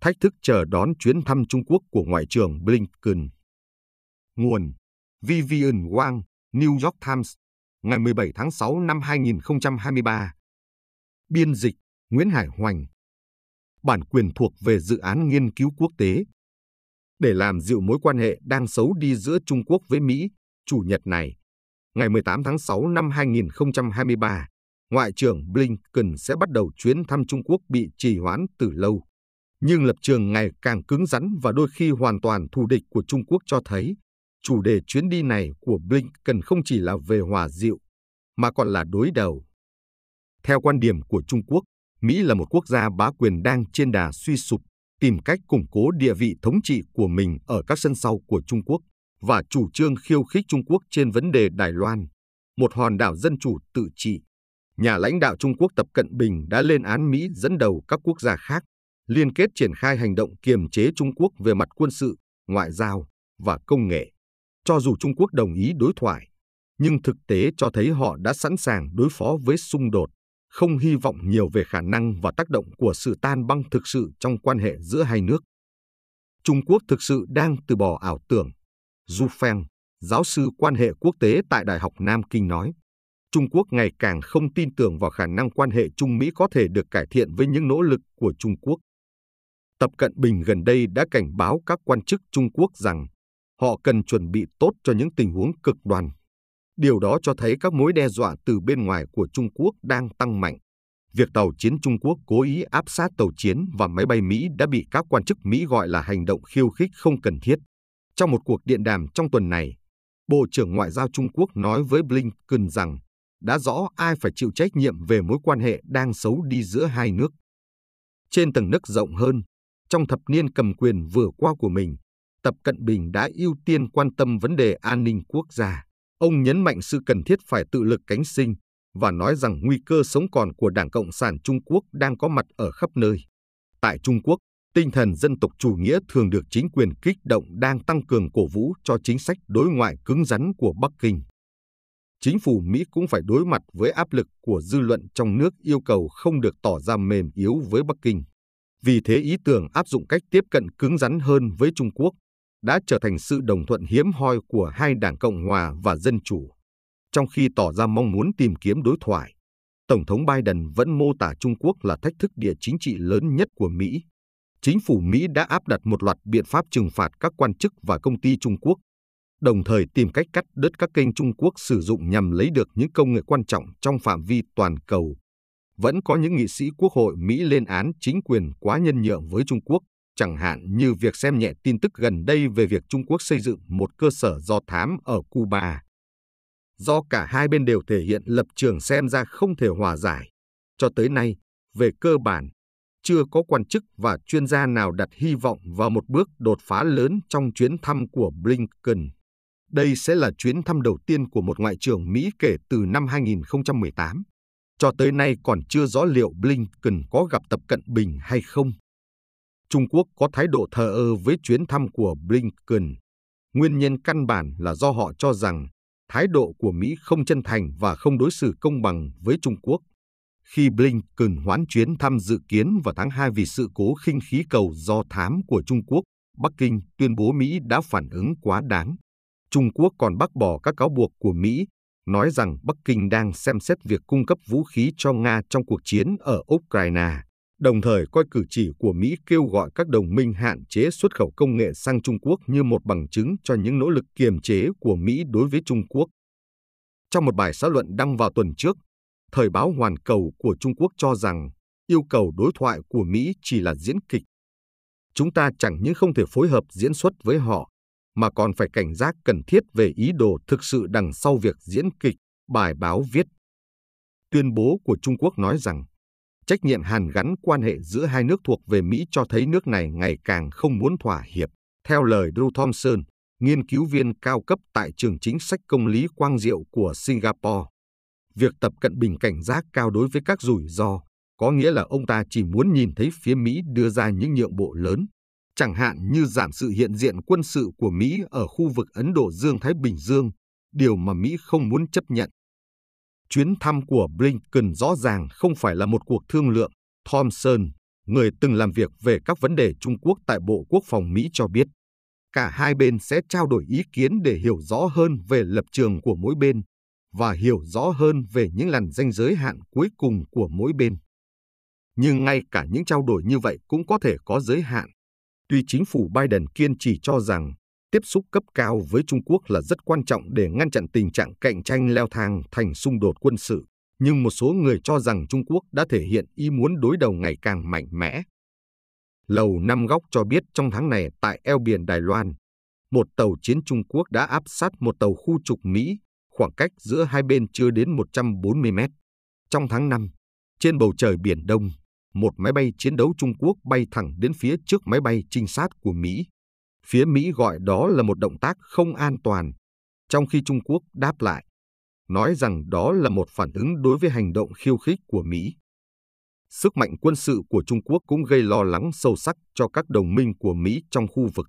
thách thức chờ đón chuyến thăm Trung Quốc của Ngoại trưởng Blinken. Nguồn Vivian Wang, New York Times, ngày 17 tháng 6 năm 2023. Biên dịch Nguyễn Hải Hoành. Bản quyền thuộc về dự án nghiên cứu quốc tế. Để làm dịu mối quan hệ đang xấu đi giữa Trung Quốc với Mỹ, Chủ nhật này, ngày 18 tháng 6 năm 2023, Ngoại trưởng Blinken sẽ bắt đầu chuyến thăm Trung Quốc bị trì hoãn từ lâu. Nhưng lập trường ngày càng cứng rắn và đôi khi hoàn toàn thù địch của Trung Quốc cho thấy chủ đề chuyến đi này của Blinken không chỉ là về hòa dịu, mà còn là đối đầu. Theo quan điểm của Trung Quốc, Mỹ là một quốc gia bá quyền đang trên đà suy sụp, tìm cách củng cố địa vị thống trị của mình ở các sân sau của Trung Quốc và chủ trương khiêu khích Trung Quốc trên vấn đề Đài Loan, một hòn đảo dân chủ tự trị. Nhà lãnh đạo Trung Quốc Tập Cận Bình đã lên án Mỹ dẫn đầu các quốc gia khác, liên kết triển khai hành động kiềm chế Trung Quốc về mặt quân sự, ngoại giao và công nghệ. Cho dù Trung Quốc đồng ý đối thoại, nhưng thực tế cho thấy họ đã sẵn sàng đối phó với xung đột, không hy vọng nhiều về khả năng và tác động của sự tan băng thực sự trong quan hệ giữa hai nước. Trung Quốc thực sự đang từ bỏ ảo tưởng. Du Feng, giáo sư quan hệ quốc tế tại Đại học Nam Kinh nói, Trung Quốc ngày càng không tin tưởng vào khả năng quan hệ Trung Mỹ có thể được cải thiện với những nỗ lực của Trung Quốc. Tập Cận Bình gần đây đã cảnh báo các quan chức Trung Quốc rằng họ cần chuẩn bị tốt cho những tình huống cực đoan. Điều đó cho thấy các mối đe dọa từ bên ngoài của Trung Quốc đang tăng mạnh. Việc tàu chiến Trung Quốc cố ý áp sát tàu chiến và máy bay Mỹ đã bị các quan chức Mỹ gọi là hành động khiêu khích không cần thiết. Trong một cuộc điện đàm trong tuần này, Bộ trưởng Ngoại giao Trung Quốc nói với Blinken rằng đã rõ ai phải chịu trách nhiệm về mối quan hệ đang xấu đi giữa hai nước. Trên tầng nước rộng hơn, trong thập niên cầm quyền vừa qua của mình, Tập Cận Bình đã ưu tiên quan tâm vấn đề an ninh quốc gia. Ông nhấn mạnh sự cần thiết phải tự lực cánh sinh và nói rằng nguy cơ sống còn của Đảng Cộng sản Trung Quốc đang có mặt ở khắp nơi. Tại Trung Quốc, tinh thần dân tộc chủ nghĩa thường được chính quyền kích động đang tăng cường cổ vũ cho chính sách đối ngoại cứng rắn của Bắc Kinh. Chính phủ Mỹ cũng phải đối mặt với áp lực của dư luận trong nước yêu cầu không được tỏ ra mềm yếu với Bắc Kinh. Vì thế ý tưởng áp dụng cách tiếp cận cứng rắn hơn với Trung Quốc đã trở thành sự đồng thuận hiếm hoi của hai đảng Cộng hòa và Dân chủ. Trong khi tỏ ra mong muốn tìm kiếm đối thoại, Tổng thống Biden vẫn mô tả Trung Quốc là thách thức địa chính trị lớn nhất của Mỹ. Chính phủ Mỹ đã áp đặt một loạt biện pháp trừng phạt các quan chức và công ty Trung Quốc, đồng thời tìm cách cắt đứt các kênh Trung Quốc sử dụng nhằm lấy được những công nghệ quan trọng trong phạm vi toàn cầu. Vẫn có những nghị sĩ Quốc hội Mỹ lên án chính quyền quá nhân nhượng với Trung Quốc chẳng hạn như việc xem nhẹ tin tức gần đây về việc Trung Quốc xây dựng một cơ sở do thám ở Cuba. Do cả hai bên đều thể hiện lập trường xem ra không thể hòa giải, cho tới nay, về cơ bản, chưa có quan chức và chuyên gia nào đặt hy vọng vào một bước đột phá lớn trong chuyến thăm của Blinken. Đây sẽ là chuyến thăm đầu tiên của một ngoại trưởng Mỹ kể từ năm 2018. Cho tới nay còn chưa rõ liệu Blinken có gặp Tập Cận Bình hay không. Trung Quốc có thái độ thờ ơ với chuyến thăm của Blinken. Nguyên nhân căn bản là do họ cho rằng thái độ của Mỹ không chân thành và không đối xử công bằng với Trung Quốc. Khi Blinken hoãn chuyến thăm dự kiến vào tháng 2 vì sự cố khinh khí cầu do thám của Trung Quốc, Bắc Kinh tuyên bố Mỹ đã phản ứng quá đáng. Trung Quốc còn bác bỏ các cáo buộc của Mỹ, nói rằng Bắc Kinh đang xem xét việc cung cấp vũ khí cho Nga trong cuộc chiến ở Ukraine đồng thời coi cử chỉ của Mỹ kêu gọi các đồng minh hạn chế xuất khẩu công nghệ sang Trung Quốc như một bằng chứng cho những nỗ lực kiềm chế của Mỹ đối với Trung Quốc. Trong một bài xã luận đăng vào tuần trước, Thời báo Hoàn Cầu của Trung Quốc cho rằng yêu cầu đối thoại của Mỹ chỉ là diễn kịch. Chúng ta chẳng những không thể phối hợp diễn xuất với họ, mà còn phải cảnh giác cần thiết về ý đồ thực sự đằng sau việc diễn kịch, bài báo viết. Tuyên bố của Trung Quốc nói rằng Trách nhiệm hàn gắn quan hệ giữa hai nước thuộc về Mỹ cho thấy nước này ngày càng không muốn thỏa hiệp. Theo lời Drew Thompson, nghiên cứu viên cao cấp tại trường chính sách công lý Quang Diệu của Singapore, việc Tập Cận Bình cảnh giác cao đối với các rủi ro có nghĩa là ông ta chỉ muốn nhìn thấy phía Mỹ đưa ra những nhượng bộ lớn, chẳng hạn như giảm sự hiện diện quân sự của Mỹ ở khu vực Ấn Độ Dương-Thái Bình Dương, điều mà Mỹ không muốn chấp nhận. Chuyến thăm của Blinken rõ ràng không phải là một cuộc thương lượng, Thompson người từng làm việc về các vấn đề Trung Quốc tại Bộ Quốc phòng Mỹ cho biết, cả hai bên sẽ trao đổi ý kiến để hiểu rõ hơn về lập trường của mỗi bên và hiểu rõ hơn về những làn danh giới hạn cuối cùng của mỗi bên. Nhưng ngay cả những trao đổi như vậy cũng có thể có giới hạn. Tuy chính phủ Biden kiên trì cho rằng tiếp xúc cấp cao với Trung Quốc là rất quan trọng để ngăn chặn tình trạng cạnh tranh leo thang thành xung đột quân sự, nhưng một số người cho rằng Trung Quốc đã thể hiện ý muốn đối đầu ngày càng mạnh mẽ. Lầu Năm Góc cho biết trong tháng này tại eo biển Đài Loan, một tàu chiến Trung Quốc đã áp sát một tàu khu trục Mỹ, khoảng cách giữa hai bên chưa đến 140 mét. Trong tháng 5, trên bầu trời Biển Đông, một máy bay chiến đấu Trung Quốc bay thẳng đến phía trước máy bay trinh sát của Mỹ. Phía Mỹ gọi đó là một động tác không an toàn, trong khi Trung Quốc đáp lại, nói rằng đó là một phản ứng đối với hành động khiêu khích của Mỹ. Sức mạnh quân sự của Trung Quốc cũng gây lo lắng sâu sắc cho các đồng minh của Mỹ trong khu vực.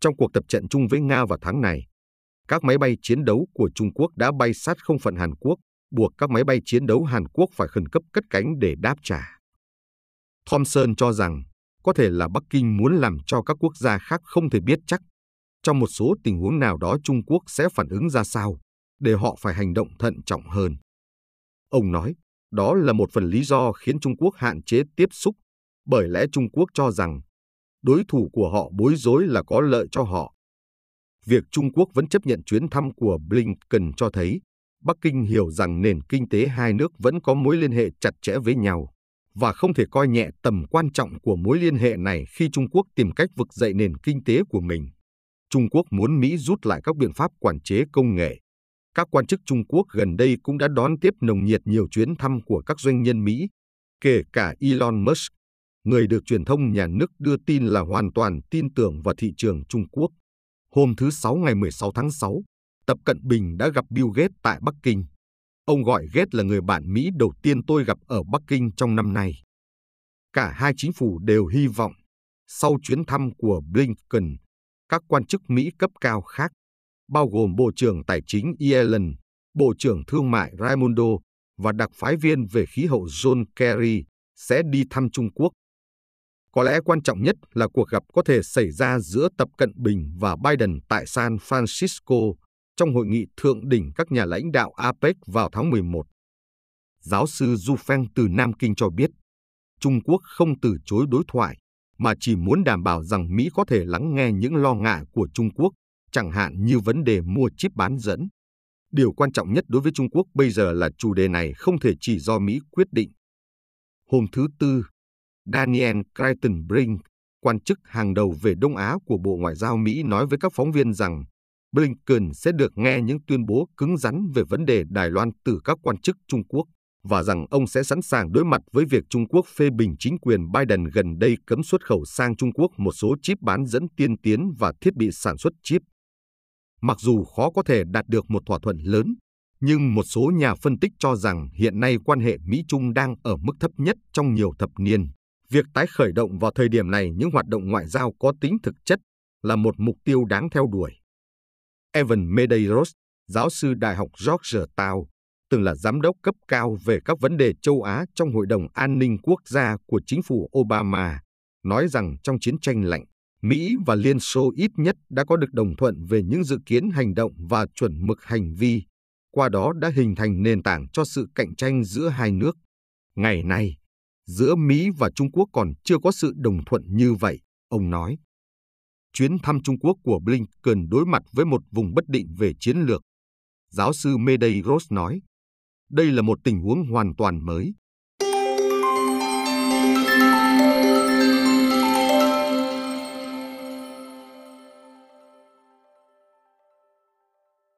Trong cuộc tập trận chung với Nga vào tháng này, các máy bay chiến đấu của Trung Quốc đã bay sát không phận Hàn Quốc, buộc các máy bay chiến đấu Hàn Quốc phải khẩn cấp cất cánh để đáp trả. Thompson cho rằng có thể là Bắc Kinh muốn làm cho các quốc gia khác không thể biết chắc trong một số tình huống nào đó Trung Quốc sẽ phản ứng ra sao, để họ phải hành động thận trọng hơn. Ông nói, đó là một phần lý do khiến Trung Quốc hạn chế tiếp xúc, bởi lẽ Trung Quốc cho rằng đối thủ của họ bối rối là có lợi cho họ. Việc Trung Quốc vẫn chấp nhận chuyến thăm của Blinken cho thấy Bắc Kinh hiểu rằng nền kinh tế hai nước vẫn có mối liên hệ chặt chẽ với nhau và không thể coi nhẹ tầm quan trọng của mối liên hệ này khi Trung Quốc tìm cách vực dậy nền kinh tế của mình. Trung Quốc muốn Mỹ rút lại các biện pháp quản chế công nghệ. Các quan chức Trung Quốc gần đây cũng đã đón tiếp nồng nhiệt nhiều chuyến thăm của các doanh nhân Mỹ, kể cả Elon Musk, người được truyền thông nhà nước đưa tin là hoàn toàn tin tưởng vào thị trường Trung Quốc. Hôm thứ Sáu ngày 16 tháng 6, Tập Cận Bình đã gặp Bill Gates tại Bắc Kinh. Ông gọi Gates là người bạn Mỹ đầu tiên tôi gặp ở Bắc Kinh trong năm nay. Cả hai chính phủ đều hy vọng, sau chuyến thăm của Blinken, các quan chức Mỹ cấp cao khác, bao gồm Bộ trưởng Tài chính Yellen, Bộ trưởng Thương mại Raimondo và đặc phái viên về khí hậu John Kerry, sẽ đi thăm Trung Quốc. Có lẽ quan trọng nhất là cuộc gặp có thể xảy ra giữa Tập Cận Bình và Biden tại San Francisco trong hội nghị thượng đỉnh các nhà lãnh đạo APEC vào tháng 11. Giáo sư Du Feng từ Nam Kinh cho biết, Trung Quốc không từ chối đối thoại, mà chỉ muốn đảm bảo rằng Mỹ có thể lắng nghe những lo ngại của Trung Quốc, chẳng hạn như vấn đề mua chip bán dẫn. Điều quan trọng nhất đối với Trung Quốc bây giờ là chủ đề này không thể chỉ do Mỹ quyết định. Hôm thứ Tư, Daniel Creighton Brink, quan chức hàng đầu về Đông Á của Bộ Ngoại giao Mỹ nói với các phóng viên rằng Blinken sẽ được nghe những tuyên bố cứng rắn về vấn đề Đài Loan từ các quan chức Trung Quốc và rằng ông sẽ sẵn sàng đối mặt với việc Trung Quốc phê bình chính quyền Biden gần đây cấm xuất khẩu sang Trung Quốc một số chip bán dẫn tiên tiến và thiết bị sản xuất chip. Mặc dù khó có thể đạt được một thỏa thuận lớn, nhưng một số nhà phân tích cho rằng hiện nay quan hệ Mỹ-Trung đang ở mức thấp nhất trong nhiều thập niên. Việc tái khởi động vào thời điểm này những hoạt động ngoại giao có tính thực chất là một mục tiêu đáng theo đuổi. Evan Medeiros, giáo sư Đại học Georgetown, từng là giám đốc cấp cao về các vấn đề châu Á trong Hội đồng An ninh Quốc gia của chính phủ Obama, nói rằng trong chiến tranh lạnh, Mỹ và Liên Xô ít nhất đã có được đồng thuận về những dự kiến hành động và chuẩn mực hành vi, qua đó đã hình thành nền tảng cho sự cạnh tranh giữa hai nước. Ngày nay, giữa Mỹ và Trung Quốc còn chưa có sự đồng thuận như vậy, ông nói. Chuyến thăm Trung Quốc của Blinken đối mặt với một vùng bất định về chiến lược. Giáo sư Medeiros nói, đây là một tình huống hoàn toàn mới.